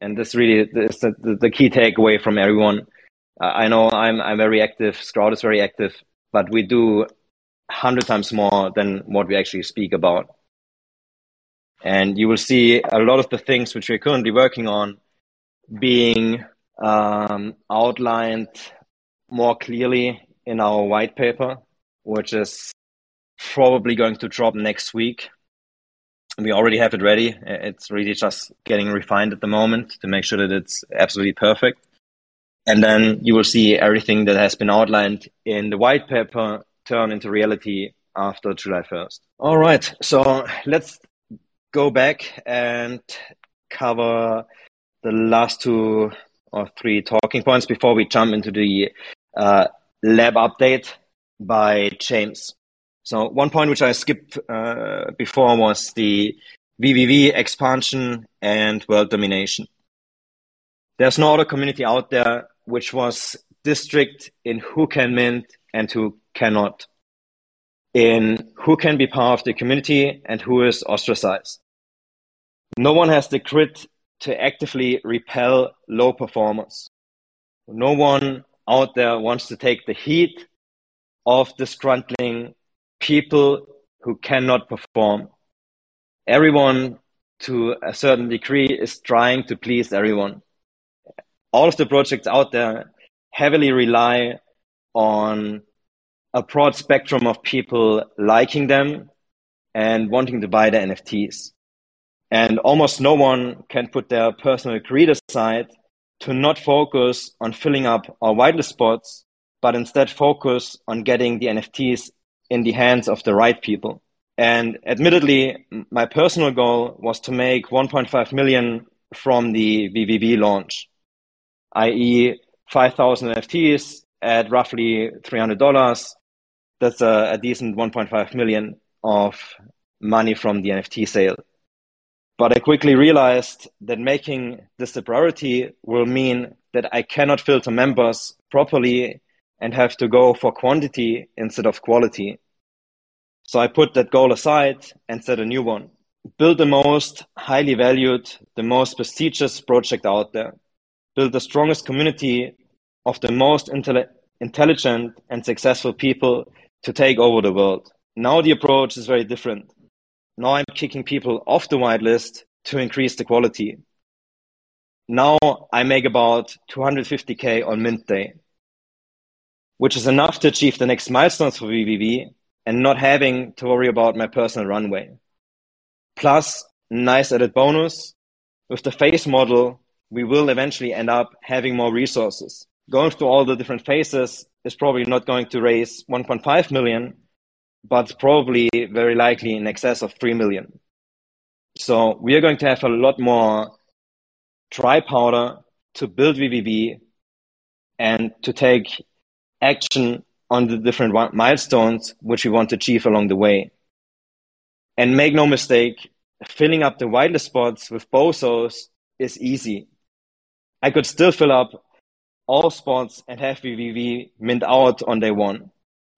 And this really is the, the, the key takeaway from everyone. Uh, I know I'm, I'm very active, Sprout is very active, but we do 100 times more than what we actually speak about. And you will see a lot of the things which we're currently working on being um, outlined more clearly in our white paper, which is probably going to drop next week. We already have it ready. It's really just getting refined at the moment to make sure that it's absolutely perfect. And then you will see everything that has been outlined in the white paper turn into reality after July 1st. All right. So let's go back and cover the last two or three talking points before we jump into the uh, lab update by James. So one point which I skipped uh, before was the VVV expansion and world domination. There's no other community out there which was district in who can mint and who cannot, in who can be part of the community and who is ostracized. No one has the grit to actively repel low performers. No one out there wants to take the heat of disgruntling people who cannot perform. Everyone, to a certain degree, is trying to please everyone. All of the projects out there heavily rely on a broad spectrum of people liking them and wanting to buy the NFTs. And almost no one can put their personal greed aside to not focus on filling up our whitelist spots, but instead focus on getting the NFTs in the hands of the right people. And admittedly, my personal goal was to make 1.5 million from the VVV launch, i.e., 5,000 NFTs at roughly $300. That's a, a decent 1.5 million of money from the NFT sale. But I quickly realized that making this a priority will mean that I cannot filter members properly and have to go for quantity instead of quality. So I put that goal aside and set a new one. Build the most highly valued, the most prestigious project out there. Build the strongest community of the most intelli- intelligent and successful people to take over the world. Now the approach is very different. Now I'm kicking people off the whitelist to increase the quality. Now I make about 250k on mint day, which is enough to achieve the next milestones for VVV and not having to worry about my personal runway. Plus, nice added bonus with the phase model, we will eventually end up having more resources. Going through all the different phases is probably not going to raise 1.5 million, but probably very likely in excess of 3 million. So we are going to have a lot more dry powder to build VVV and to take action on the different milestones which we want to achieve along the way. And make no mistake, filling up the whitelist spots with bozos is easy. I could still fill up all spots and have VVV mint out on day one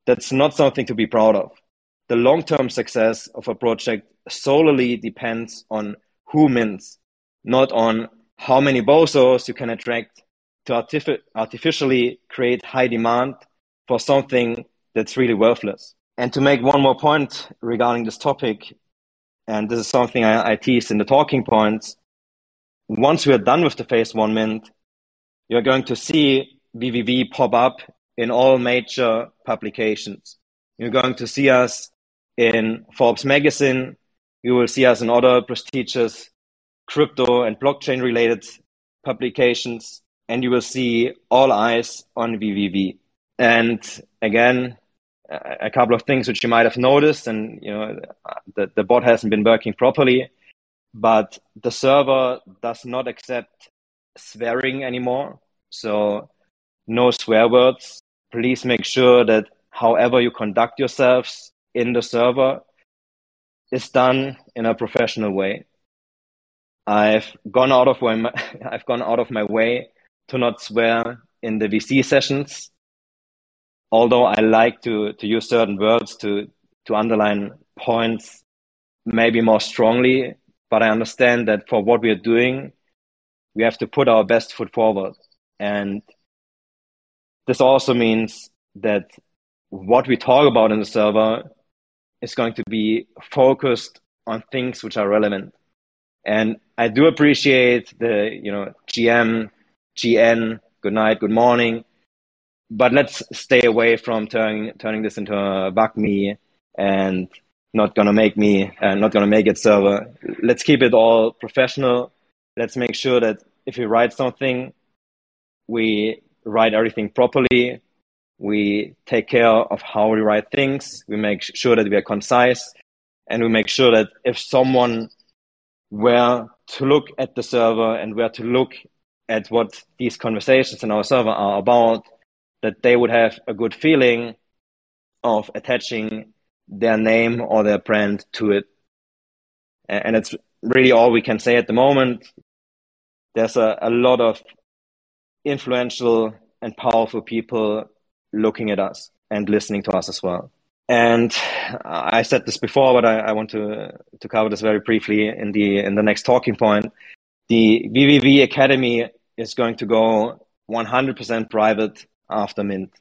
that's not something to be proud of. The long term success of a project solely depends on who mints, not on how many bozos you can attract to artific- artificially create high demand for something that's really worthless. And to make one more point regarding this topic, and this is something I, I teased in the talking points, once we are done with the phase one mint, you're going to see VVV pop up in all major publications. You're going to see us in Forbes magazine. You will see us in other prestigious crypto and blockchain related publications, and you will see all eyes on VVV. And again, a couple of things which you might have noticed, and you know, the, the bot hasn't been working properly, but the server does not accept swearing anymore. So no swear words please make sure that however you conduct yourselves in the server is done in a professional way. I've gone out of my I've gone out of my way to not swear in the VC sessions, although I like to to use certain words to to underline points maybe more strongly. But I understand that for what we are doing, we have to put our best foot forward. And this also means that what we talk about in the server is going to be focused on things which are relevant. And I do appreciate the, you know, GM, GN, good night, good morning. But let's stay away from turning turning this into a bug me and not gonna make me uh, not gonna make it server. Let's keep it all professional. Let's make sure that if we write something, we write everything properly. We take care of how we write things. We make sure that we are concise, and we make sure that if someone were to look at the server and were to look at what these conversations in our server are about, that they would have a good feeling of attaching their name or their brand to it. And it's really all we can say at the moment. There's a, a lot of influential and powerful people looking at us and listening to us as well. And I said this before, but I, I want to to cover this very briefly in the in the next talking point. The VVV Academy is going to go 100% private after Mint.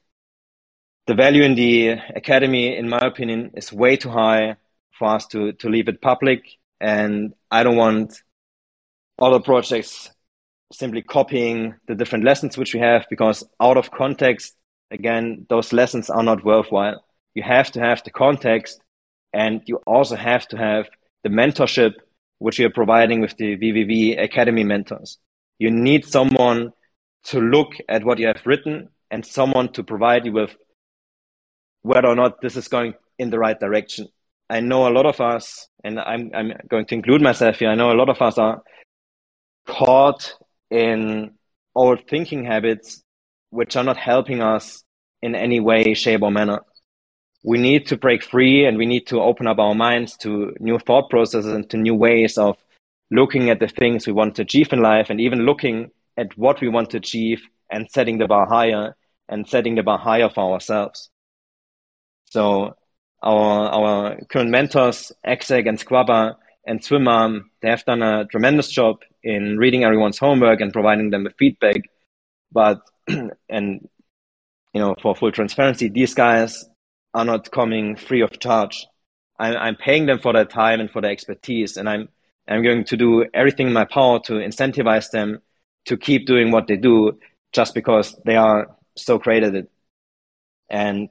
The value in the academy, in my opinion, is way too high for us to, to leave it public. And I don't want other projects simply copying the different lessons which we have because out of context, again, those lessons are not worthwhile. You have to have the context and you also have to have the mentorship which you're providing with the VVV Academy mentors. You need someone to look at what you have written and someone to provide you with whether or not this is going in the right direction. I know a lot of us, and I'm, I'm going to include myself here, I know a lot of us are caught in old thinking habits which are not helping us in any way, shape, or manner. We need to break free and we need to open up our minds to new thought processes and to new ways of looking at the things we want to achieve in life and even looking at what we want to achieve and setting the bar higher and setting the bar higher for ourselves. So our our current mentors, Exec and Squabba and Swimmer, they have done a tremendous job in reading everyone's homework and providing them with feedback. But and you know, for full transparency, these guys are not coming free of charge. I'm, I'm paying them for their time and for their expertise, and I'm I'm going to do everything in my power to incentivize them to keep doing what they do, just because they are so great at it. And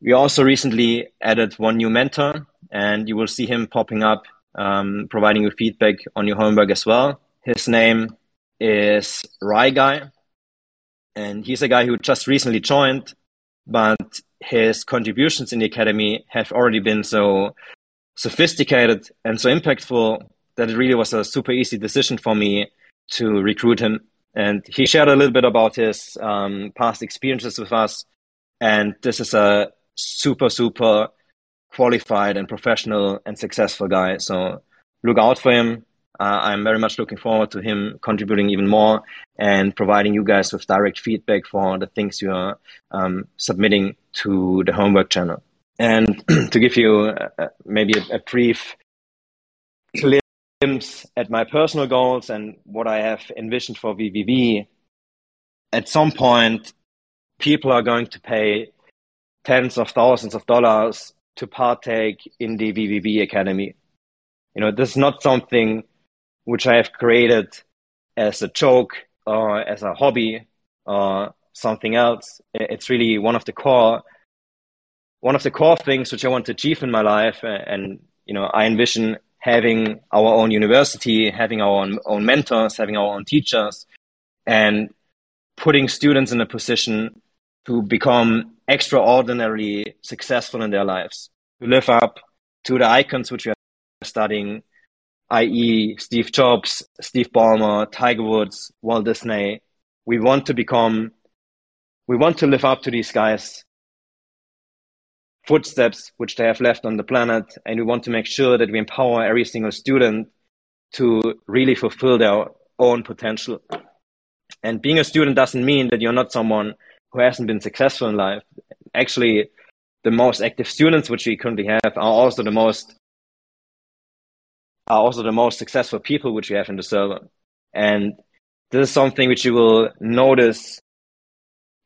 we also recently added one new mentor, and you will see him popping up, um, providing you feedback on your homework as well. His name is Rai Guy, and he's a guy who just recently joined, but his contributions in the academy have already been so sophisticated and so impactful that it really was a super easy decision for me to recruit him and he shared a little bit about his um, past experiences with us. And this is a super, super qualified and professional and successful guy. So look out for him. Uh, I'm very much looking forward to him contributing even more and providing you guys with direct feedback for the things you are um, submitting to the homework channel. And to give you uh, maybe a, a brief glimpse at my personal goals and what I have envisioned for VVV, at some point, people are going to pay tens of thousands of dollars to partake in the VVV Academy. You know, this is not something which I have created as a joke or as a hobby or something else. It's really one of the core, one of the core things which I want to achieve in my life. And, you know, I envision having our own university, having our own, own mentors, having our own teachers, and putting students in a position to become extraordinarily successful in their lives, to live up to the icons which we are studying, i.e., Steve Jobs, Steve Ballmer, Tiger Woods, Walt Disney. We want to become, we want to live up to these guys footsteps which they have left on the planet. And we want to make sure that we empower every single student to really fulfill their own potential. And being a student doesn't mean that you're not someone who hasn't been successful in life. Actually, the most active students which we currently have are also the most are also the most successful people which we have in the server. And this is something which you will notice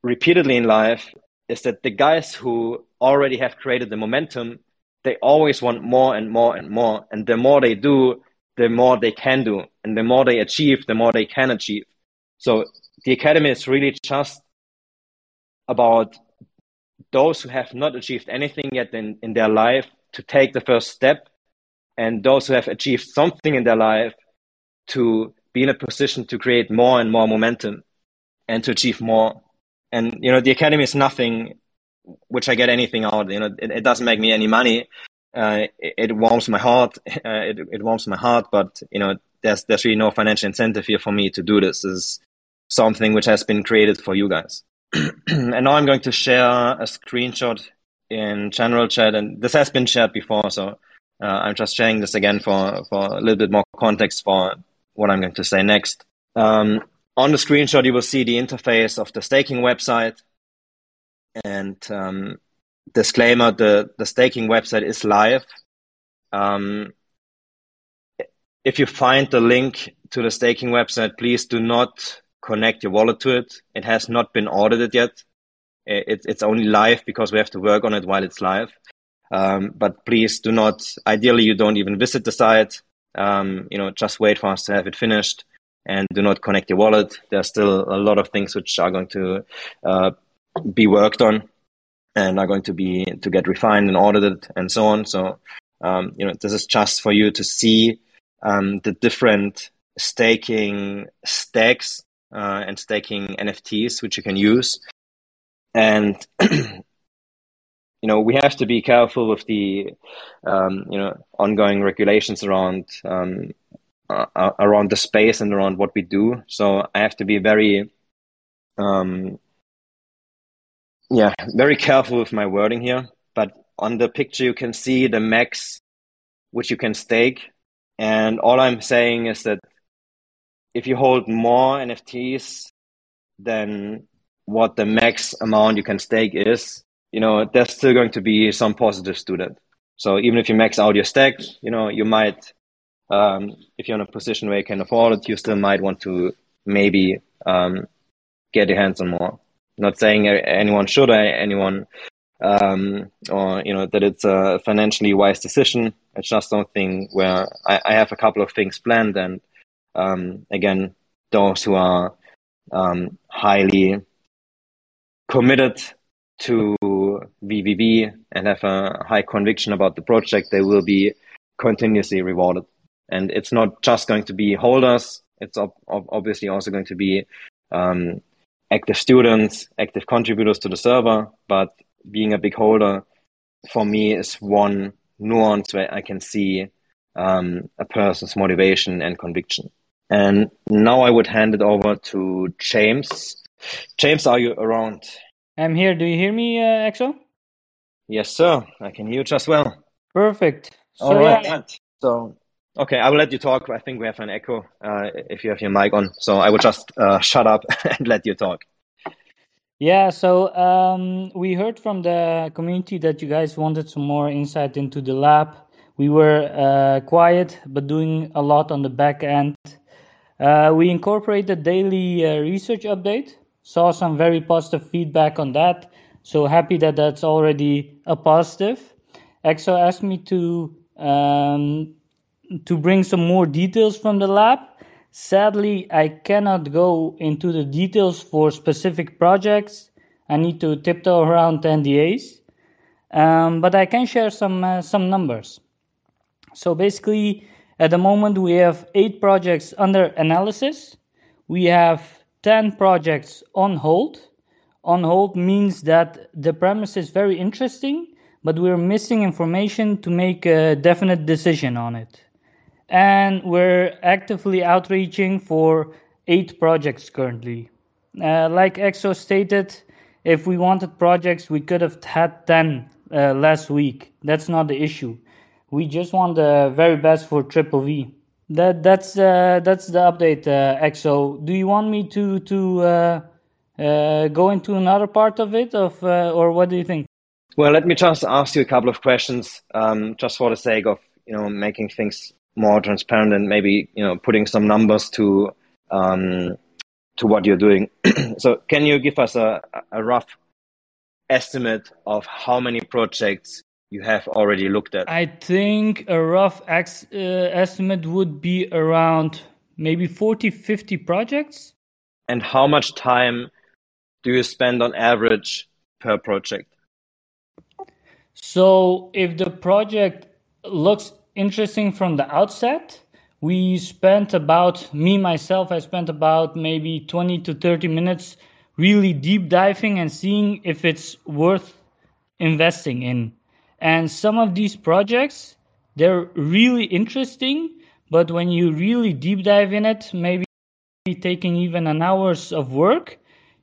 repeatedly in life is that the guys who already have created the momentum, they always want more and more and more. And the more they do, the more they can do. And the more they achieve, the more they can achieve. So the academy is really just about those who have not achieved anything yet in, in their life to take the first step and those who have achieved something in their life to be in a position to create more and more momentum and to achieve more. And, you know, the academy is nothing which I get anything out. You know, it, it doesn't make me any money. Uh, it, it, warms my heart. Uh, it, it warms my heart, but, you know, there's, there's really no financial incentive here for me to do this. this is something which has been created for you guys. and now I'm going to share a screenshot in general chat, and this has been shared before, so uh, I'm just sharing this again for, for a little bit more context for what I'm going to say next. Um, on the screenshot, you will see the interface of the staking website. And um, disclaimer: the the staking website is live. Um, if you find the link to the staking website, please do not connect your wallet to it. It has not been audited yet. It, it's only live because we have to work on it while it's live. Um, but please do not, ideally, you don't even visit the site. Um, you know, just wait for us to have it finished and do not connect your wallet. There's still a lot of things which are going to uh, be worked on and are going to be to get refined and audited and so on. So, um, you know, this is just for you to see um, the different staking stacks uh, and staking NFTs which you can use. And you know we have to be careful with the um, you know ongoing regulations around um, uh, uh, around the space and around what we do. So I have to be very um, yeah very careful with my wording here. But on the picture you can see the max which you can stake, and all I'm saying is that if you hold more NFTs than what the max amount you can stake is, you know, there's still going to be some positives to that. So even if you max out your stack, you know, you might, um, if you're in a position where you can afford it, you still might want to maybe um, get your hands on more. Not saying anyone should, anyone, um, or you know, that it's a financially wise decision. It's just something where I, I have a couple of things planned, and um, again, those who are um, highly committed to VVV and have a high conviction about the project, they will be continuously rewarded. And it's not just going to be holders. It's ob- obviously also going to be um, active students, active contributors to the server. But being a big holder for me is one nuance where I can see um, a person's motivation and conviction. And now I would hand it over to James. James, are you around? I'm here. Do you hear me, uh, Exo? Yes, sir. I can hear you just well. Perfect. So, All right. Yeah. So, okay, I will let you talk. I think we have an echo uh, if you have your mic on. So I will just uh, shut up and let you talk. Yeah, so um, we heard from the community that you guys wanted some more insight into the lab. We were uh, quiet, but doing a lot on the back end. Uh, we incorporated daily uh, research update. Saw some very positive feedback on that. So happy that that's already a positive. EXO asked me to um, to bring some more details from the lab. Sadly, I cannot go into the details for specific projects. I need to tiptoe around NDAs, um, but I can share some uh, some numbers. So basically, at the moment, we have eight projects under analysis. We have ten projects on hold on hold means that the premise is very interesting, but we're missing information to make a definite decision on it. And we're actively outreaching for eight projects currently. Uh, like EXO stated, if we wanted projects, we could have had 10 uh, last week. That's not the issue. We just want the very best for Triple V. That that's uh, that's the update, uh, EXO. Do you want me to to uh, uh, go into another part of it, of or what do you think? Well, let me just ask you a couple of questions, um, just for the sake of you know making things more transparent and maybe you know putting some numbers to um, to what you're doing. so can you give us a, a rough estimate of how many projects you have already looked at? I think a rough ex, uh, estimate would be around maybe 40, 50 projects. And how much time do you spend on average per project? So if the project looks interesting from the outset, we spent about me myself i spent about maybe 20 to 30 minutes really deep diving and seeing if it's worth investing in. And some of these projects they're really interesting but when you really deep dive in it maybe taking even an hours of work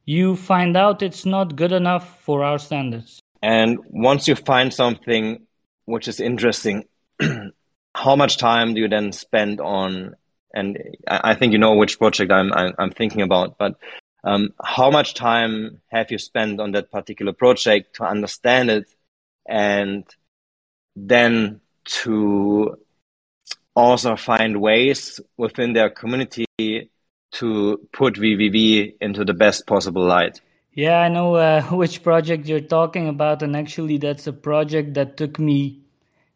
you find out it's not good enough for our standards. And once you find something which is interesting how much time do you then spend on? And I, think you know which project I'm I'm, I'm thinking about, but um, how much time have you spent on that particular project to understand it, and then to also find ways within their community to put VVV into the best possible light. Yeah, I know uh, which project you're talking about, and actually, that's a project that took me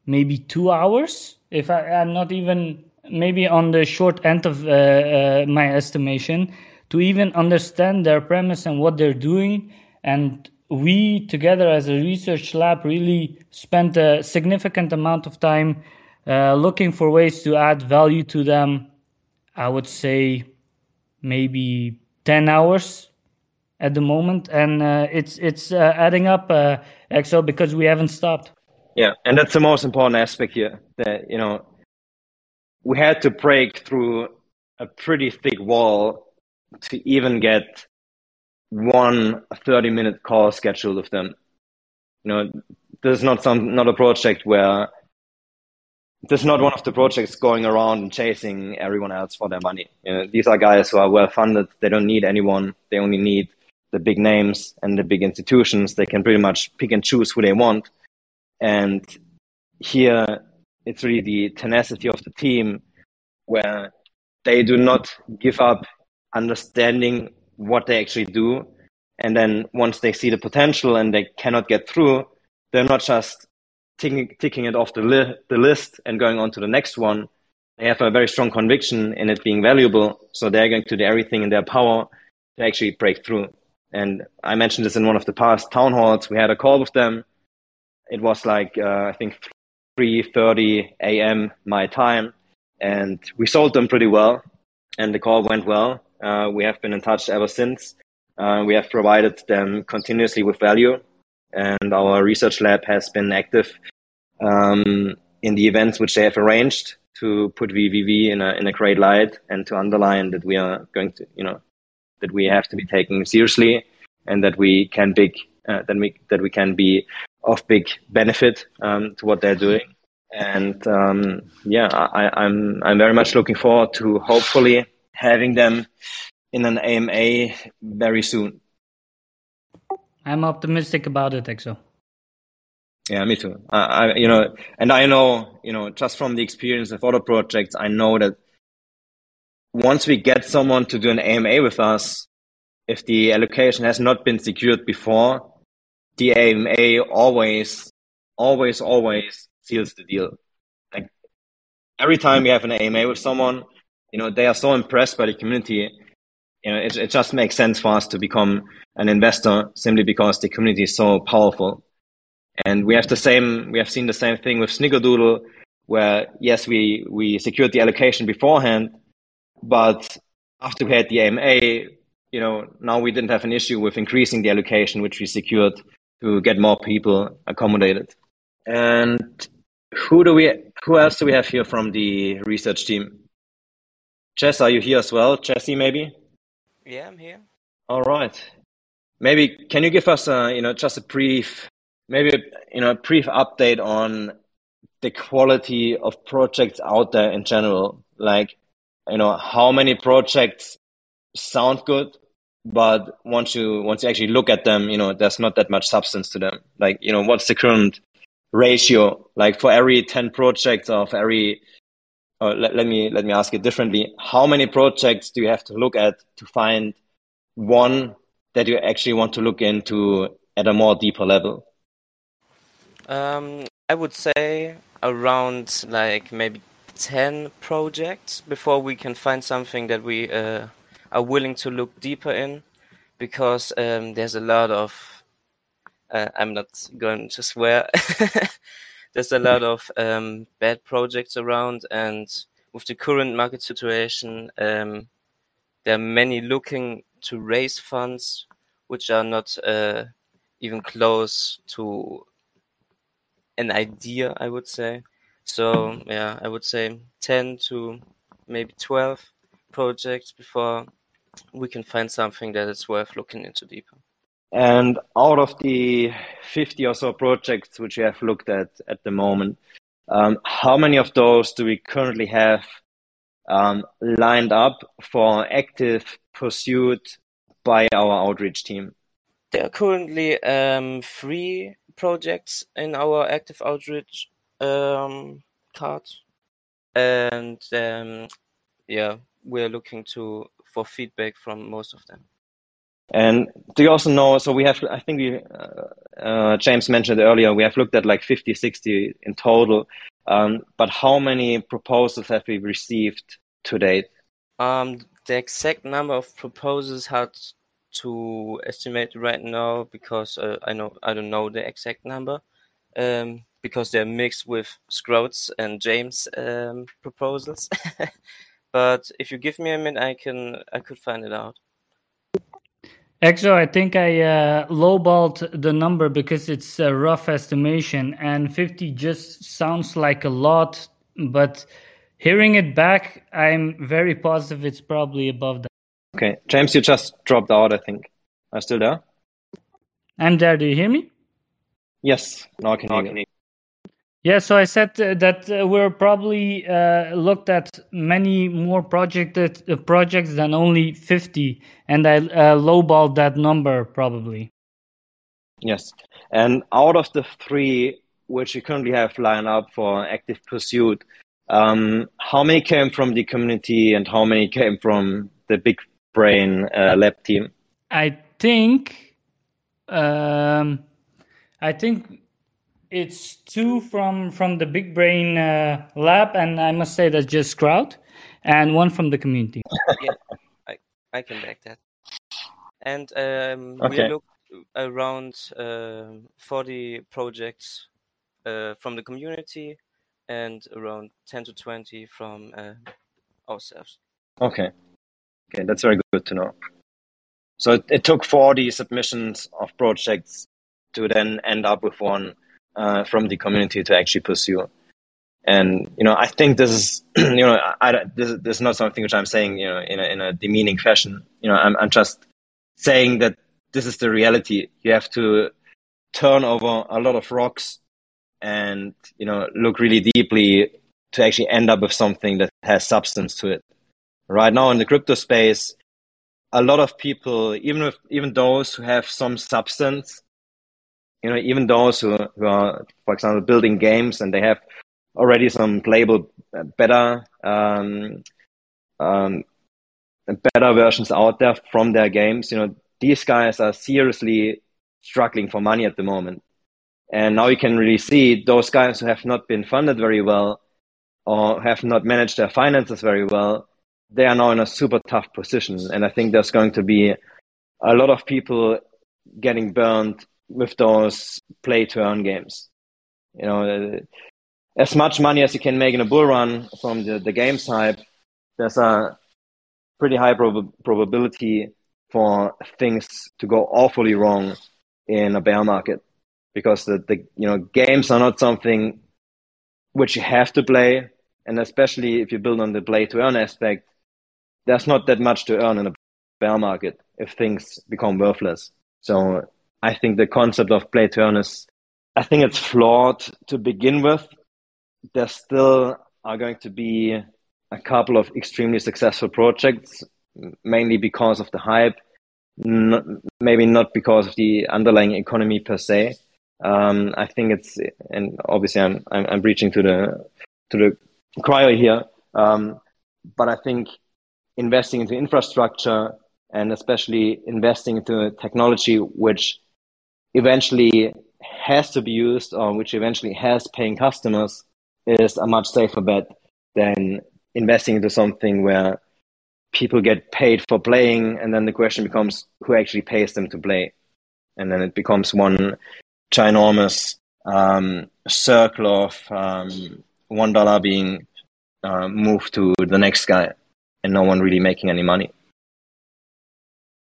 maybe two hours if I, am not even maybe on the short end of uh, uh, my estimation to even understand their premise and what they're doing. And we together as a research lab really spent a significant amount of time uh, looking for ways to add value to them. I would say maybe 10 hours at the moment. And uh, it's it's uh, adding up uh, exo because we haven't stopped yeah, and that's the most important aspect here. That you know, we had to break through a pretty thick wall to even get one 30 minute call scheduled with them. You know, this is not some not a project where this is not one of the projects going around and chasing everyone else for their money. You know, these are guys who are well funded. They don't need anyone. They only need the big names and the big institutions. They can pretty much pick and choose who they want. And here it's really the tenacity of the team where they do not give up understanding what they actually do. And then once they see the potential and they cannot get through, they're not just ticking, ticking it off the, li- the list and going on to the next one. They have a very strong conviction in it being valuable. So they're going to do everything in their power to actually break through. And I mentioned this in one of the past town halls. We had a call with them it was like uh, I think 3:30 a.m. my time, and we sold them pretty well, and the call went well. Uh, we have been in touch ever since. Uh, we have provided them continuously with value, and our research lab has been active um, in the events which they have arranged to put VVV in a in a great light and to underline that we are going to, you know, that we have to be taken seriously and that we can big uh, that we that we can be of big benefit um, to what they're doing. And um, yeah, I, I'm I'm very much looking forward to hopefully having them in an AMA very soon. I'm optimistic about it, Exo. Yeah, me too. I, I, you know, and I know, you know, just from the experience of other projects, I know that once we get someone to do an AMA with us, if the allocation has not been secured before, the AMA always, always, always seals the deal. Like every time we have an AMA with someone, you know, they are so impressed by the community. You know, it, it just makes sense for us to become an investor simply because the community is so powerful. And we have the same, we have seen the same thing with Snickerdoodle, where yes, we, we secured the allocation beforehand, but after we had the AMA, you know, now we didn't have an issue with increasing the allocation, which we secured to get more people accommodated. And who do we? Who else do we have here from the research team? Jess, are you here as well? Jesse, maybe. Yeah, I'm here. All right. Maybe can you give us a you know just a brief, maybe you know a brief update on the quality of projects out there in general? Like, you know, how many projects sound good but once you once you actually look at them, you know, there's not that much substance to them. Like, you know, what's the current ratio? Like for every ten projects of every let, let me let me ask it differently. How many projects do you have to look at to find one that you actually want to look into at a more deeper level? Um, I would say around like maybe 10 projects before we can find something that we uh, are willing to look deeper in because um, there's a lot of uh, i'm not going to swear. There's a lot of um, bad projects around and with the current market situation um, there are many looking to raise funds which are not uh, even close to an idea i would say. So yeah, I would say ten to maybe twelve projects before we can find something that is worth looking into deeper. And out of the 50 or so projects which we have looked at at the moment, um, how many of those do we currently have um, lined up for active pursuit by our outreach team? There are currently um, three projects in our active outreach um, cards, and um, yeah, we're looking to for feedback from most of them. And do you also know? So we have, I think we, uh, uh, James mentioned earlier, we have looked at like 50, 60 in total. Um, but how many proposals have we received to date? Um, the exact number of proposals hard to estimate right now because uh, I know I don't know the exact number. Um, because they're mixed with Sprout's and James um, proposals. but if you give me a minute, I can I could find it out. Exo, I think I uh, lowballed the number because it's a rough estimation, and 50 just sounds like a lot. But hearing it back, I'm very positive it's probably above that. Okay, James, you just dropped out. I think. Are still there? I'm there. Do you hear me? Yes, now I can hear you. Yeah, so I said uh, that uh, we're probably uh, looked at many more projected uh, projects than only 50, and I uh, lowballed that number probably. Yes, and out of the three which you currently have lined up for active pursuit, um, how many came from the community and how many came from the Big Brain uh, lab team? I think, um, I think it's two from from the Big Brain uh, lab, and I must say that's just Sprout, and one from the community. yeah, I, I can back that. And um, okay. we look around uh, 40 projects uh, from the community and around 10 to 20 from uh, ourselves. Okay. Okay, that's very good to know. So it, it took 40 submissions of projects to then end up with one uh, from the community to actually pursue. And you know, I think this is you know, I, this, this is not something which I'm saying you know in a, in a demeaning fashion. You know, I'm I'm just saying that this is the reality. You have to turn over a lot of rocks and you know look really deeply to actually end up with something that has substance to it. Right now in the crypto space, a lot of people, even if even those who have some substance, you know, even those who, who are, for example, building games and they have already some playable uh, better um, um, better versions out there from their games. You know, these guys are seriously struggling for money at the moment. And now you can really see those guys who have not been funded very well or have not managed their finances very well, they are now in a super tough position. And I think there's going to be a lot of people getting burned with those play to earn games. You know, uh, as much money as you can make in a bull run from the, the game side, there's a pretty high prob- probability for things to go awfully wrong in a bear market because the, the you know games are not something which you have to play and especially if you build on the play to earn aspect there's not that much to earn in a bear market if things become worthless so I think the concept of play to earn is, I think it's flawed to begin with. There still are going to be a couple of extremely successful projects, mainly because of the hype, not, maybe not because of the underlying economy per se. Um, I think it's, and obviously I'm, I'm, I'm reaching to the, to the choir here. Um, but I think investing into infrastructure and especially investing into technology which eventually has to be used or which eventually has paying customers is a much safer bet than investing into something where people get paid for playing and then the question becomes who actually pays them to play. And then it becomes one ginormous um, circle of um, one dollar being uh, moved to the next guy and no one really making any money.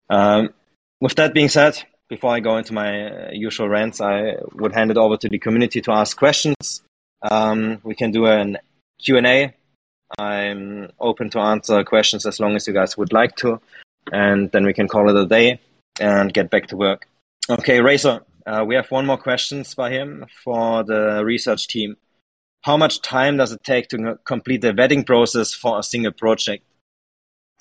Um, with that being said before i go into my uh, usual rants i would hand it over to the community to ask questions um, we can do an q&a I'm open to answer questions as long as you guys would like to, and then we can call it a day and get back to work. Okay, Razor, uh, we have one more questions by him for the research team. How much time does it take to complete the vetting process for a single project?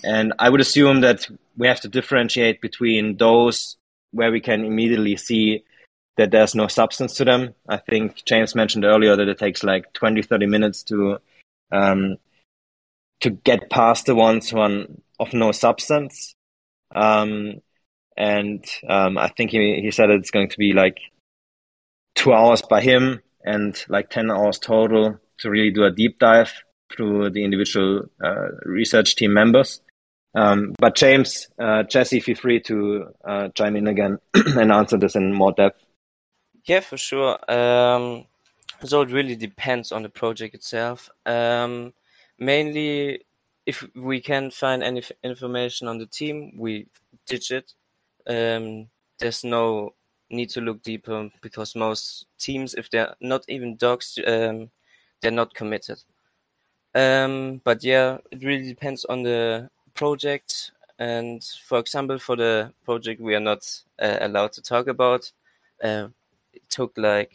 And I would assume that we have to differentiate between those where we can immediately see that there's no substance to them. I think James mentioned earlier that it takes like 20, 30 minutes to um, to get past the ones are of no substance. Um, and um, I think he he said it's going to be like two hours by him and like ten hours total to really do a deep dive through the individual uh, research team members. Um, but James, uh, Jesse, feel free to uh, chime in again and answer this in more depth. Yeah, for sure. Um, so it really depends on the project itself. Um, mainly if we can find any information on the team, we ditch it. Um, there's no need to look deeper because most teams, if they're not even dogs, um, they're not committed. Um, but yeah, it really depends on the project. And for example, for the project we are not uh, allowed to talk about, uh, it took like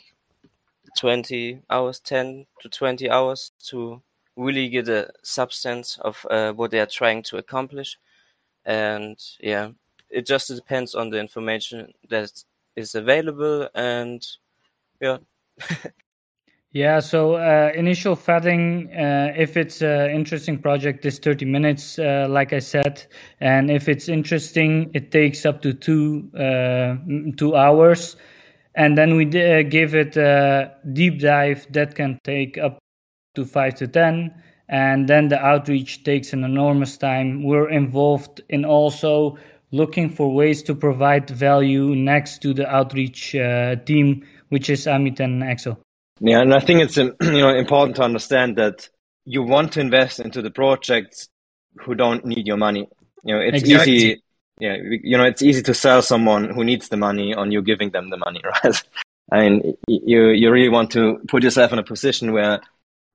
20 hours, 10 to 20 hours to really get a substance of uh, what they are trying to accomplish. And yeah, it just depends on the information that is available. And yeah. yeah. So uh, initial vetting, uh, if it's an interesting project, is 30 minutes, uh, like I said. And if it's interesting, it takes up to two uh, two hours. And then we uh, give it a deep dive that can take up to 5 to 10 and then the outreach takes an enormous time we're involved in also looking for ways to provide value next to the outreach uh, team which is amit and axel yeah and i think it's you know important to understand that you want to invest into the projects who don't need your money you know it's exactly. easy yeah you know it's easy to sell someone who needs the money on you giving them the money right i mean you you really want to put yourself in a position where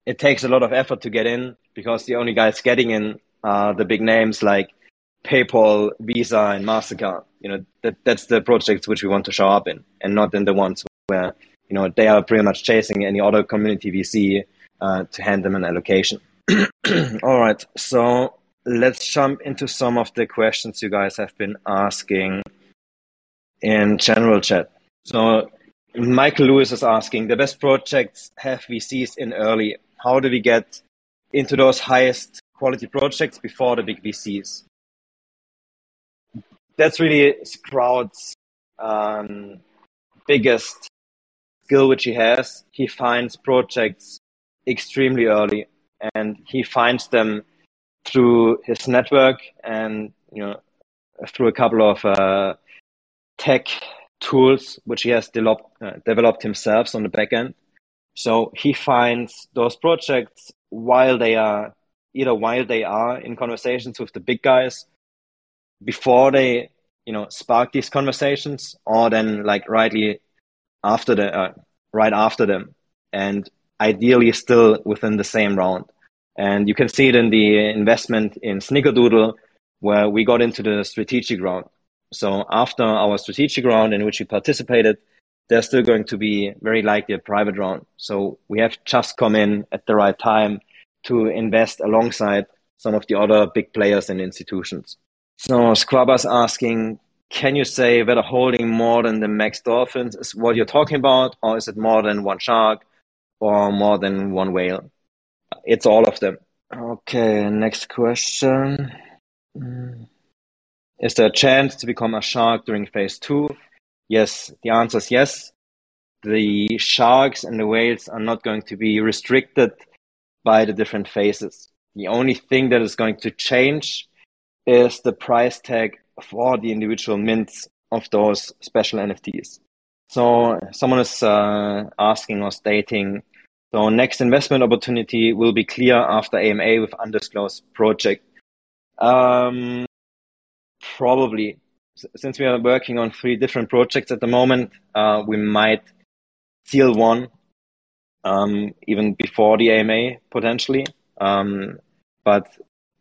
it takes a lot of effort to get in because the only guys getting in are the big names like PayPal, Visa, and Mastercard. You know that that's the projects which we want to show up in, and not in the ones where you know they are pretty much chasing any other community VC uh, to hand them an allocation. All right, so let's jump into some of the questions you guys have been asking in general chat. So Michael Lewis is asking the best projects have VCs in early how do we get into those highest quality projects before the big VCs? That's really Sprout's um, biggest skill which he has. He finds projects extremely early and he finds them through his network and you know through a couple of uh, tech tools which he has developed, uh, developed himself on the back end so he finds those projects while they are either while they are in conversations with the big guys before they you know spark these conversations or then like rightly after the uh, right after them and ideally still within the same round and you can see it in the investment in snickerdoodle where we got into the strategic round so after our strategic round in which we participated there's still going to be very likely a private round. So we have just come in at the right time to invest alongside some of the other big players and institutions. So Squabba's asking, can you say whether holding more than the max dolphins is what you're talking about, or is it more than one shark or more than one whale? It's all of them. Okay, next question. Mm. is there a chance to become a shark during phase two? Yes, the answer is yes. The sharks and the whales are not going to be restricted by the different phases. The only thing that is going to change is the price tag for the individual mints of those special NFTs. So someone is uh, asking or stating, so next investment opportunity will be clear after AMA with undisclosed project. Um, probably, since we are working on three different projects at the moment, uh, we might seal one um, even before the AMA potentially. Um, but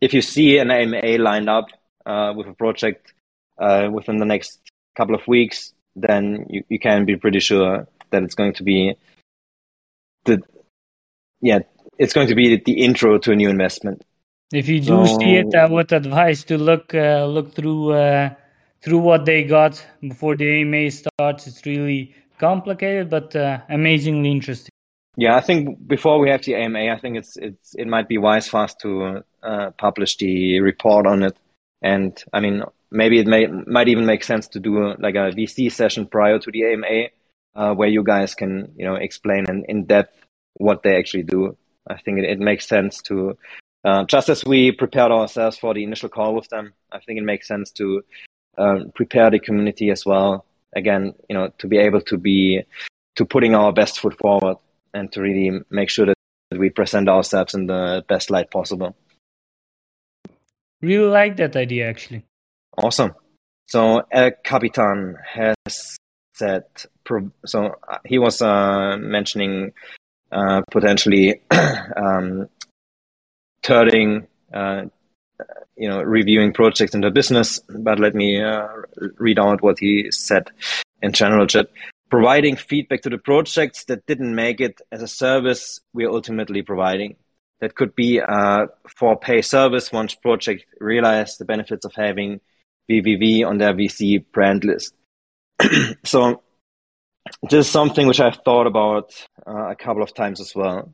if you see an AMA lined up uh, with a project uh, within the next couple of weeks, then you, you can be pretty sure that it's going to be the yeah it's going to be the intro to a new investment. If you do so, see it, I would advise to look uh, look through uh, through what they got before the AMA starts. It's really complicated, but uh, amazingly interesting. Yeah, I think before we have the AMA, I think it's it's it might be wise for us to uh, publish the report on it. And I mean, maybe it may might even make sense to do like a VC session prior to the AMA, uh, where you guys can you know explain in, in depth what they actually do. I think it, it makes sense to uh, just as we prepared ourselves for the initial call with them. I think it makes sense to uh, prepare the community as well. Again, you know, to be able to be to putting our best foot forward and to really make sure that we present ourselves in the best light possible. Really like that idea, actually. Awesome. So El Capitan has said, so uh, he was uh, mentioning uh, potentially um, turning, uh, you know, reviewing projects into business. But let me uh, read out what he said in general. Chat providing feedback to the projects that didn't make it as a service we're ultimately providing. That could be uh, for pay service once project realize the benefits of having VVV on their VC brand list. so this is something which I've thought about uh, a couple of times as well.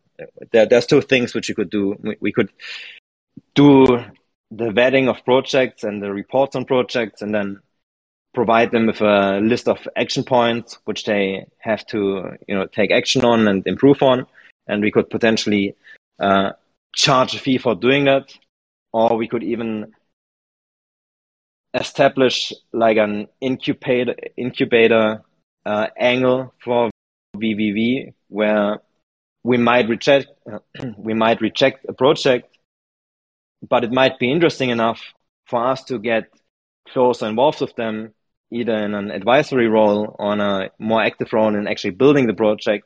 There, there's two things which you could do. We, we could do the vetting of projects and the reports on projects and then provide them with a list of action points which they have to you know take action on and improve on and we could potentially uh, charge a fee for doing that or we could even establish like an incubator incubator uh, angle for VVV where we might reject we might reject a project but it might be interesting enough for us to get closer involved with them either in an advisory role or in a more active role in actually building the project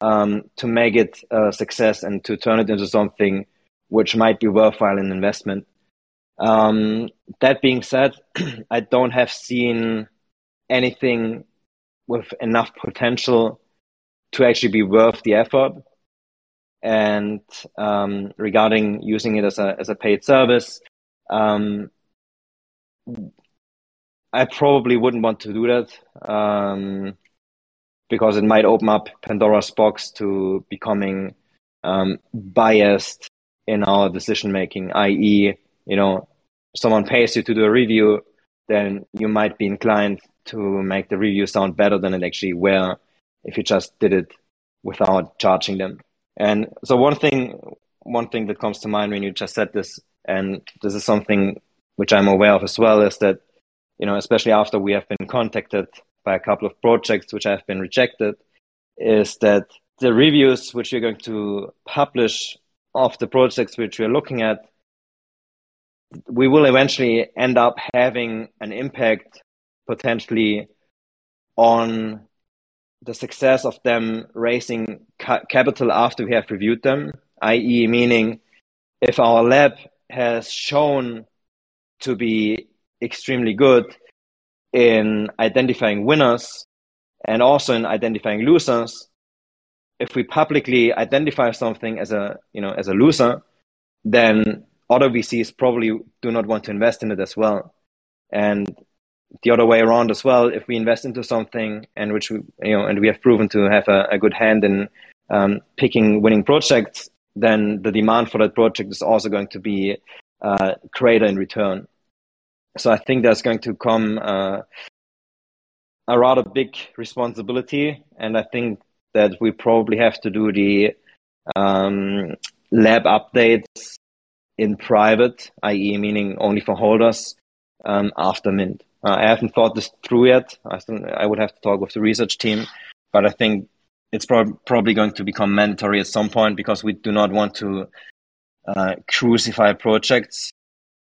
um, to make it a success and to turn it into something which might be worthwhile in investment. Um, that being said, I don't have seen anything with enough potential to actually be worth the effort. And um, regarding using it as a as a paid service, um, I probably wouldn't want to do that um, because it might open up Pandora's box to becoming um, biased in our decision making. I.e., you know, someone pays you to do a review, then you might be inclined to make the review sound better than it actually were if you just did it without charging them. And so one thing, one thing that comes to mind when you just said this, and this is something which I'm aware of as well, is that you know, especially after we have been contacted by a couple of projects which have been rejected, is that the reviews which we're going to publish of the projects which we're looking at, we will eventually end up having an impact potentially on the success of them raising ca- capital after we have reviewed them, i.e., meaning if our lab has shown to be extremely good in identifying winners and also in identifying losers. If we publicly identify something as a you know as a loser, then other VCs probably do not want to invest in it as well. And the other way around as well, if we invest into something and which we you know and we have proven to have a, a good hand in um, picking winning projects, then the demand for that project is also going to be uh, greater in return. So I think there's going to come uh, a rather big responsibility, and I think that we probably have to do the um, lab updates in private, i.e., meaning only for holders um, after mint. Uh, I haven't thought this through yet. I, still, I would have to talk with the research team, but I think it's pro- probably going to become mandatory at some point because we do not want to uh, crucify projects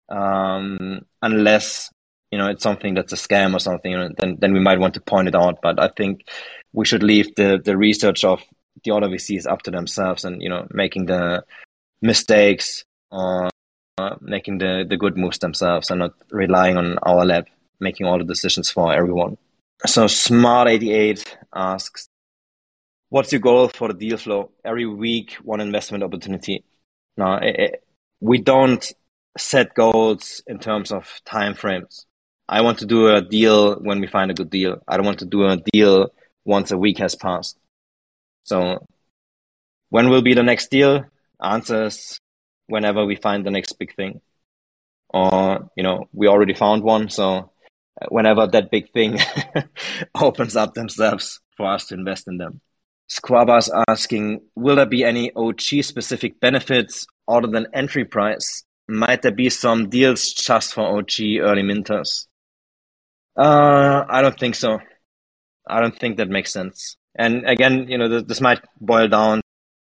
um, unless you know it's something that's a scam or something. You know, then then we might want to point it out. But I think we should leave the the research of the other VCs up to themselves, and you know, making the mistakes or uh, making the the good moves themselves, and not relying on our lab making all the decisions for everyone. So Smart88 asks, what's your goal for the deal flow? Every week, one investment opportunity. Now, it, it, we don't set goals in terms of time frames. I want to do a deal when we find a good deal. I don't want to do a deal once a week has passed. So when will be the next deal? Answers whenever we find the next big thing. Or, you know, we already found one. So uh, whenever that big thing opens up themselves for us to invest in them. Squabas asking, will there be any OG specific benefits other than entry price? Might there be some deals just for OG early minters? Uh, I don't think so. I don't think that makes sense. And again, you know, this, might boil down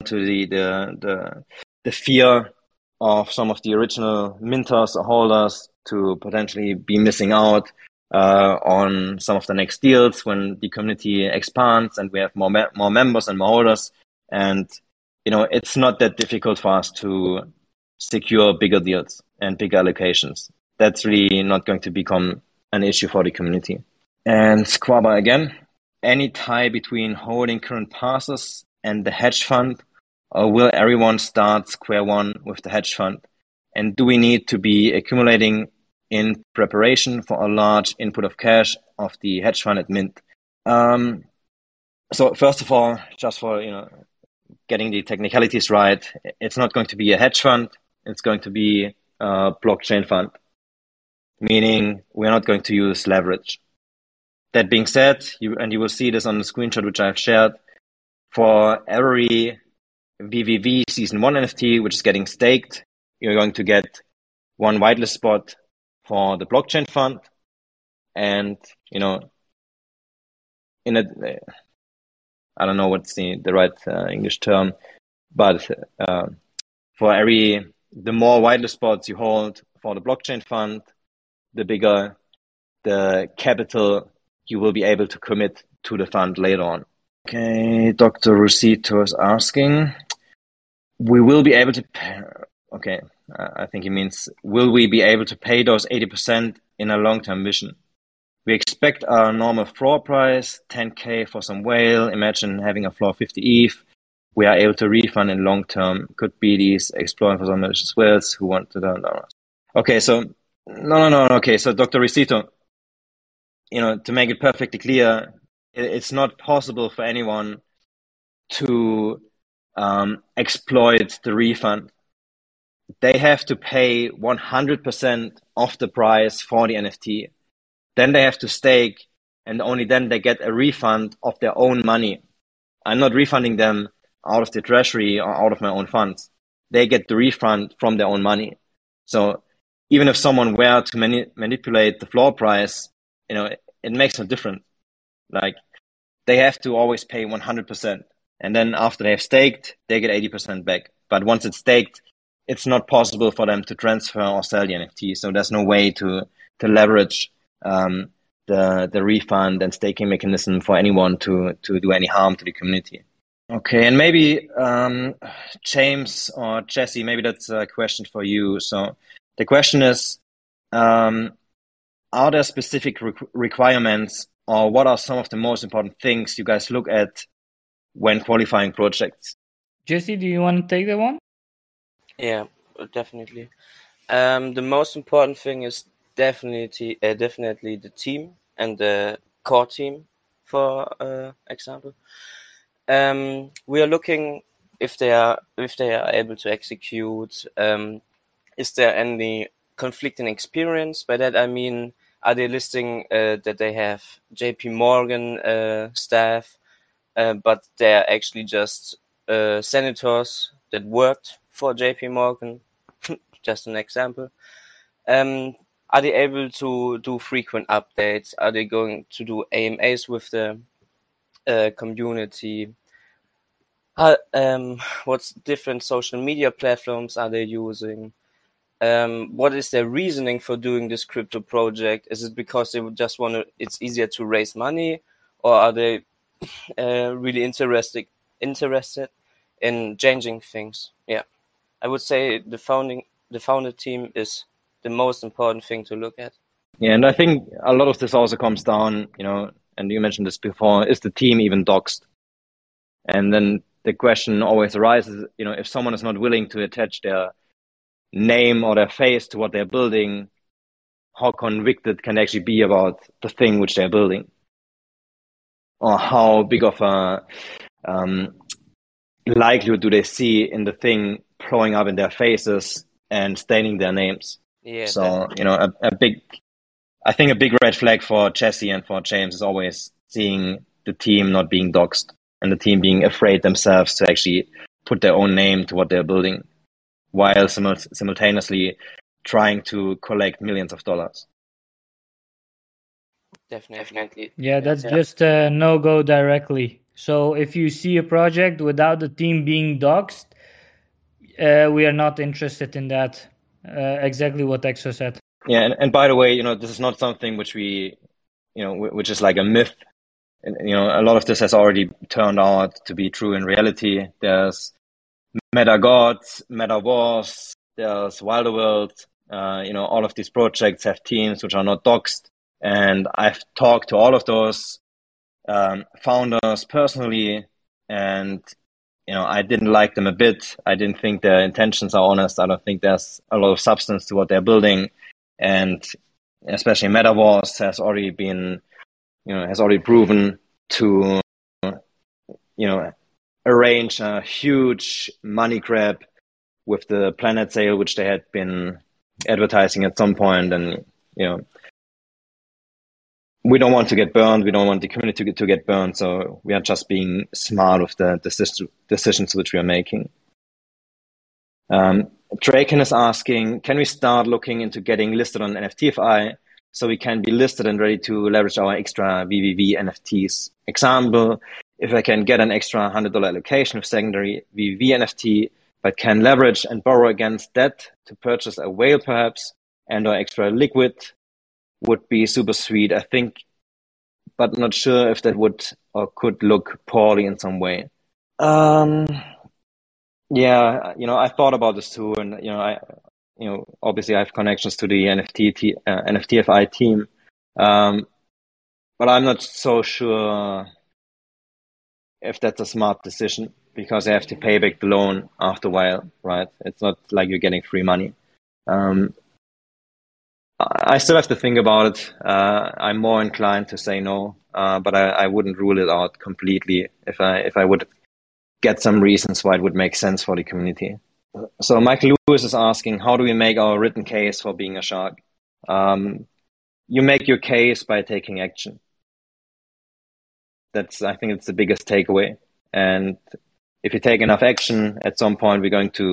to the, the, the, the fear of some of the original minters or holders to potentially be missing out uh, on some of the next deals when the community expands and we have more me- more members and more holders. And you know, it's not that difficult for us to secure bigger deals and bigger allocations. That's really not going to become an issue for the community. And Squaba again, any tie between holding current passes and the hedge fund, or will everyone start square one with the hedge fund? And do we need to be accumulating in preparation for a large input of cash of the hedge fund at Mint. Um, so first of all, just for you know getting the technicalities right, it's not going to be a hedge fund. It's going to be a blockchain fund, meaning we're not going to use leverage. That being said, you and you will see this on the screenshot which I've shared. For every VVV season one NFT which is getting staked, you're going to get one whitelist spot for the blockchain fund and you know in a i don't know what's the, the right uh, english term but uh, for every the more whitelist spots you hold for the blockchain fund the bigger the capital you will be able to commit to the fund later on okay dr rosito is asking we will be able to pay, okay I think he means, will we be able to pay those 80% in a long-term vision? We expect our normal floor price, 10K for some whale. Imagine having a floor 50 ETH. We are able to refund in long term. Could be these exploring for some malicious whales who want to learn. Okay, so no, no, no. Okay, so Dr. Risito, you know, to make it perfectly clear, it's not possible for anyone to um, exploit the refund they have to pay 100% of the price for the NFT. Then they have to stake, and only then they get a refund of their own money. I'm not refunding them out of the treasury or out of my own funds. They get the refund from their own money. So even if someone were to mani- manipulate the floor price, you know, it, it makes no difference. Like they have to always pay 100%. And then after they have staked, they get 80% back. But once it's staked, it's not possible for them to transfer or sell the NFT. So there's no way to to leverage um, the the refund and staking mechanism for anyone to to do any harm to the community. Okay, and maybe um, James or Jesse, maybe that's a question for you. So the question is, um, are there specific re- requirements, or what are some of the most important things you guys look at when qualifying projects? Jesse, do you want to take that one? Yeah, definitely. Um, the most important thing is definitely uh, definitely the team and the core team, for uh, example. Um, we are looking if they are if they are able to execute. Um, is there any conflicting experience. By that I mean, are they listing uh, that they have J.P. Morgan uh, staff, uh, but they're actually just uh, senators that worked for J.P. Morgan? just an example. Um, are they able to do frequent updates? Are they going to do AMAs with the uh, community? How, um, what different social media platforms are they using? Um, what is their reasoning for doing this crypto project? Is it because they just want to? It's easier to raise money, or are they uh, really interested interested in changing things? Yeah, I would say the founding the founder team is the most important thing to look at. Yeah, and I think a lot of this also comes down, you know, and you mentioned this before, is the team even doxed? And then the question always arises, you know, if someone is not willing to attach their name or their face to what they're building, how convicted can they actually be about the thing which they're building? Or how big of a um, likelihood do they see in the thing blowing up in their faces and staining their names? Yeah. So that- you know, a, a big, I think a big red flag for Jesse and for James is always seeing the team not being doxxed and the team being afraid themselves to actually put their own name to what they're building, while simul- simultaneously trying to collect millions of dollars. definitely. Yeah, that's Yeah. just a no go directly. So if you see a project without the team being doxed, uh, we are not interested in that. Uh, exactly what Exo said. Yeah, and, and by the way, you know, this is not something which we, you know, which is like a myth. You know, a lot of this has already turned out to be true in reality. There's Meta Gods, Meta Wars, there's Wilderworld. Uh, you know, all of these projects have teams which are not doxed. And I've talked to all of those um, founders personally, and you know, I didn't like them a bit. I didn't think their intentions are honest. I don't think there's a lot of substance to what they're building, and especially Metaverse has already been, you know, has already proven to, you know, arrange a huge money grab with the planet sale, which they had been advertising at some point, and you know, we don't want to get burned. We don't want the community to get, to get burned. So we are just being smart with the decision, decisions which we are making. Um, Draken is asking, can we start looking into getting listed on NFTFI so we can be listed and ready to leverage our extra VVV NFTs? Example, if I can get an extra $100 allocation of secondary VVV NFT, but can leverage and borrow against that to purchase a whale perhaps and or extra liquid would be super sweet, I think, but not sure if that would or could look poorly in some way. Um, yeah, you know, I thought about this too, and you know, I, you know, obviously I have connections to the NFT t- uh, NFTFI team, um, but I'm not so sure if that's a smart decision because they have to pay back the loan after a while, right? It's not like you're getting free money. Um, I still have to think about it. Uh, I'm more inclined to say no, uh, but I, I, wouldn't rule it out completely if I if I would get some reasons why it would make sense for the community. So Michael Lewis is asking, how do we make our written case for being a shark? Um, you make your case by taking action. That's I think it's the biggest takeaway. And if you take enough action, at some point we're going to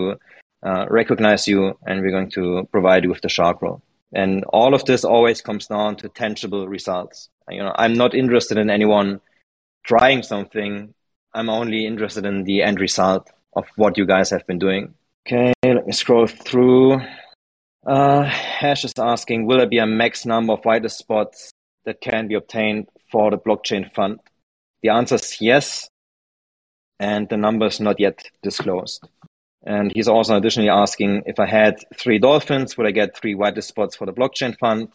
uh, recognize you and we're going to provide you with the shark role. And all of this always comes down to tangible results. You know, I'm not interested in anyone trying something. I'm only interested in the end result of what you guys have been doing. Okay, let me scroll through. Uh, Hash is asking, will there be a max number of whitelist spots that can be obtained for the blockchain fund? The answer is yes, and the number is not yet disclosed. And he's also additionally asking if I had three dolphins, would I get three whitelist spots for the blockchain fund?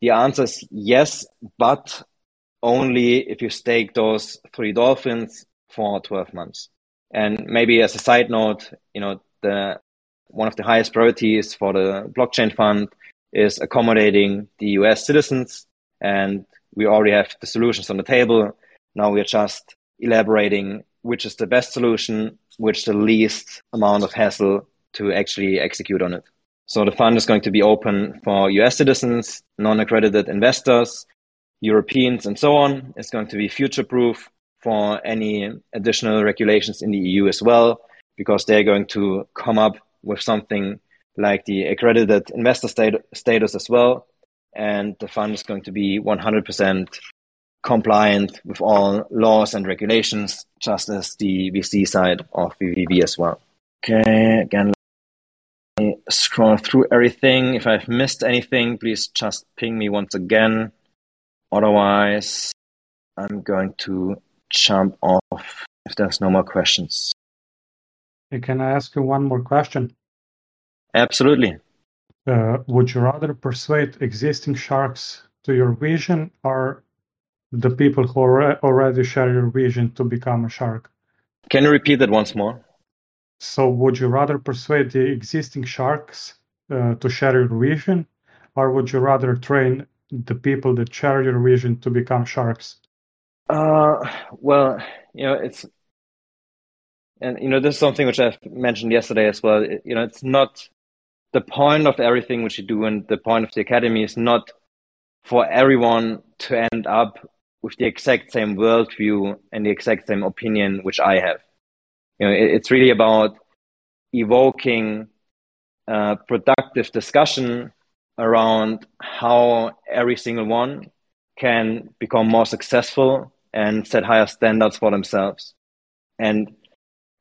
The answer is yes, but only if you stake those three dolphins for 12 months. And maybe as a side note, you know, the one of the highest priorities for the blockchain fund is accommodating the US citizens. And we already have the solutions on the table. Now we're just elaborating which is the best solution, which the least amount of hassle to actually execute on it. So the fund is going to be open for US citizens, non-accredited investors, Europeans, and so on. It's going to be future-proof for any additional regulations in the EU as well, because they're going to come up with something like the accredited investor stat- status as well. And the fund is going to be 100% compliant with all laws and regulations, just as the VC side of VVV as well. Okay, again, let me scroll through everything. If I've missed anything, please just ping me once again. Otherwise, I'm going to jump off if there's no more questions. Can I ask you one more question? Absolutely. Uh, would you rather persuade existing sharks to your vision or the people who already share your vision to become a shark? Can you repeat that once more? So, would you rather persuade the existing sharks uh, to share your vision, or would you rather train the people that share your vision to become sharks? Uh, well, you know, it's, and you know, this is something which I've mentioned yesterday as well. You know, it's not the point of everything which you do, and the point of the academy is not for everyone to end up with the exact same worldview and the exact same opinion which I have. You know, it, it's really about evoking uh, productive discussion around how every single one can become more successful and set higher standards for themselves. And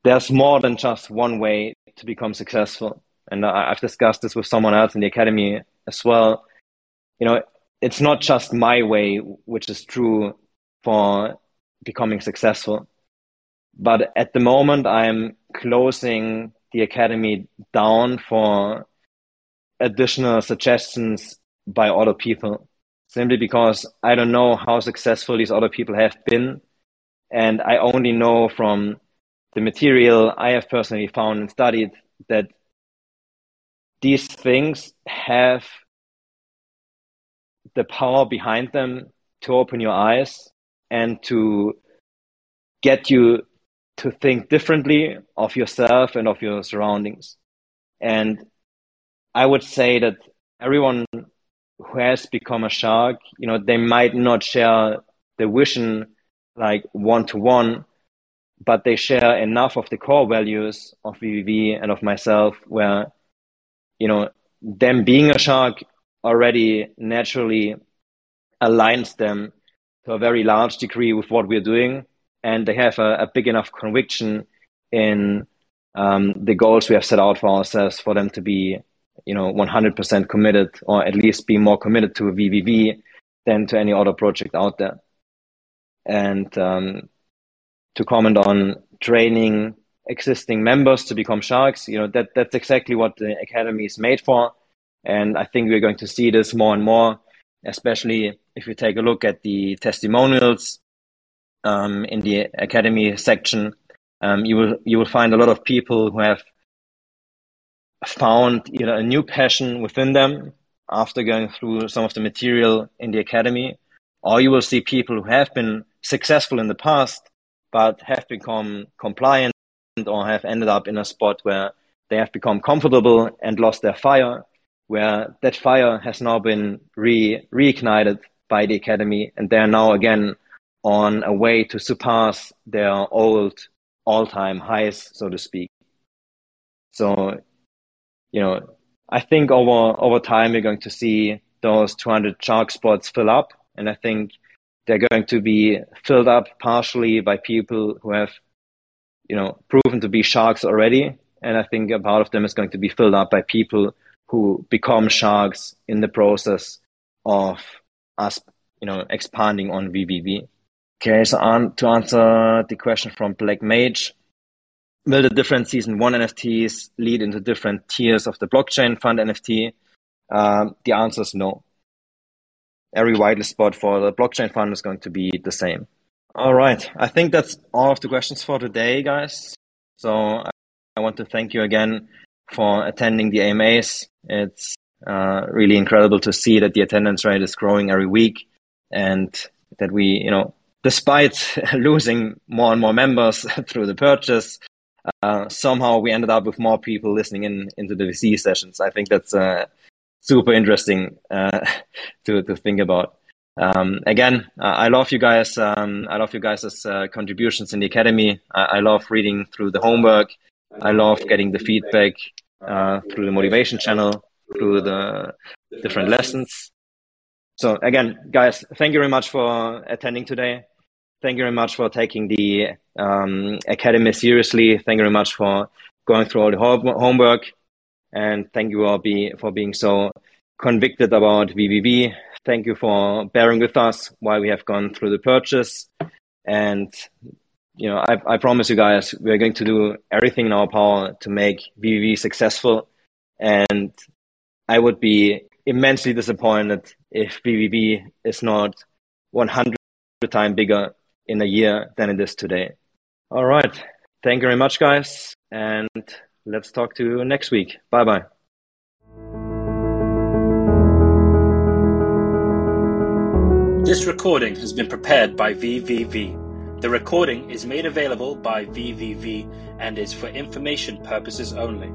there's more than just one way to become successful. And I've discussed this with someone else in the academy as well. You know, it's not just my way, which is true for becoming successful. But at the moment, I'm closing the academy down for additional suggestions by other people, simply because I don't know how successful these other people have been. And I only know from the material I have personally found and studied that these things have the power behind them to open your eyes and to get you to think differently of yourself and of your surroundings. And I would say that everyone who has become a shark, you know, they might not share the vision like one to one, but they share enough of the core values of VVV and of myself where, you know, them being a shark already naturally aligns them to a very large degree with what we're doing. And they have a, a big enough conviction in um, the goals we have set out for ourselves for them to be, you know, 100% committed or at least be more committed to VVV than to any other project out there. And um, to comment on training existing members to become sharks, you know, that, that's exactly what the academy is made for. And I think we're going to see this more and more, especially if you take a look at the testimonials um, in the academy section. Um, you will you will find a lot of people who have found either a new passion within them after going through some of the material in the academy, or you will see people who have been successful in the past but have become compliant or have ended up in a spot where they have become comfortable and lost their fire where that fire has now been re reignited by the academy, and they are now again on a way to surpass their old all-time highs, so to speak. So, you know, I think over over time you're going to see those 200 shark spots fill up, and I think they're going to be filled up partially by people who have, you know, proven to be sharks already, and I think a part of them is going to be filled up by people who become sharks in the process of us, you know, expanding on VVV. Okay, so on, to answer the question from Black Mage, will the different season one NFTs lead into different tiers of the blockchain fund NFT? Um, the answer is no. Every whitelist spot for the blockchain fund is going to be the same. All right, I think that's all of the questions for today, guys. So I want to thank you again for attending the AMAs. It's uh, really incredible to see that the attendance rate is growing every week and that we, you know, despite losing more and more members through the purchase, uh, somehow we ended up with more people listening in into the VC sessions. I think that's uh, super interesting uh, to to think about. Um, again, I love you guys. Um, I love you guys' uh, contributions in the academy. I, I, love reading through the homework. I love getting the feedback uh, through the motivation channel, through the different lessons. So again, guys, thank you very much for attending today. Thank you very much for taking the um, academy seriously. Thank you very much for going through all the homework, and thank you all be, for being so convicted about VVV. Thank you for bearing with us while we have gone through the purchase. And you know, I, I promise you guys, we're going to do everything in our power to make VVV successful. And I would be immensely disappointed if VVV is not 100 times bigger in a year than it is today. All right. Thank you very much, guys. And let's talk to you next week. Bye bye. This recording has been prepared by VVV. The recording is made available by VVV and is for information purposes only.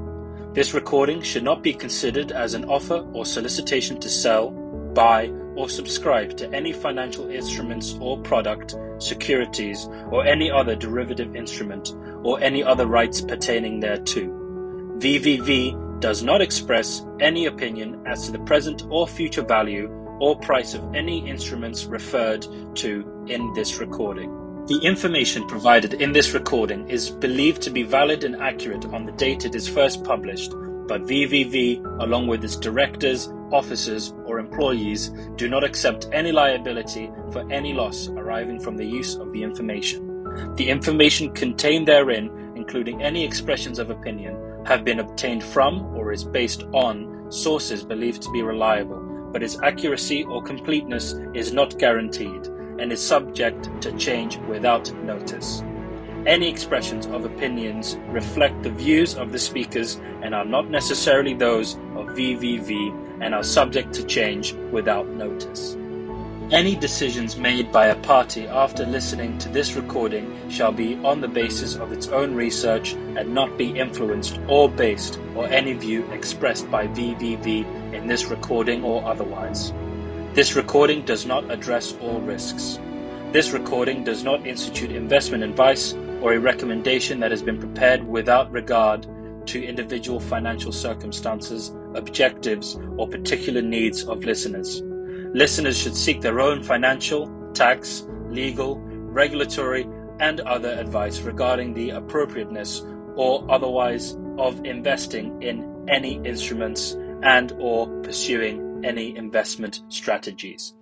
This recording should not be considered as an offer or solicitation to sell, buy, or subscribe to any financial instruments or product, securities, or any other derivative instrument, or any other rights pertaining thereto. VVV does not express any opinion as to the present or future value or price of any instruments referred to in this recording. The information provided in this recording is believed to be valid and accurate on the date it is first published, but VVV, along with its directors, officers, or employees, do not accept any liability for any loss arising from the use of the information. The information contained therein, including any expressions of opinion, have been obtained from or is based on sources believed to be reliable, but its accuracy or completeness is not guaranteed and is subject to change without notice. Any expressions of opinions reflect the views of the speakers and are not necessarily those of VVV and are subject to change without notice. Any decisions made by a party after listening to this recording shall be on the basis of its own research and not be influenced or based on any view expressed by VVV in this recording or otherwise. This recording does not address all risks. This recording does not institute investment advice or a recommendation that has been prepared without regard to individual financial circumstances, objectives, or particular needs of listeners. Listeners should seek their own financial, tax, legal, regulatory, and other advice regarding the appropriateness or otherwise of investing in any instruments and or pursuing any investment strategies.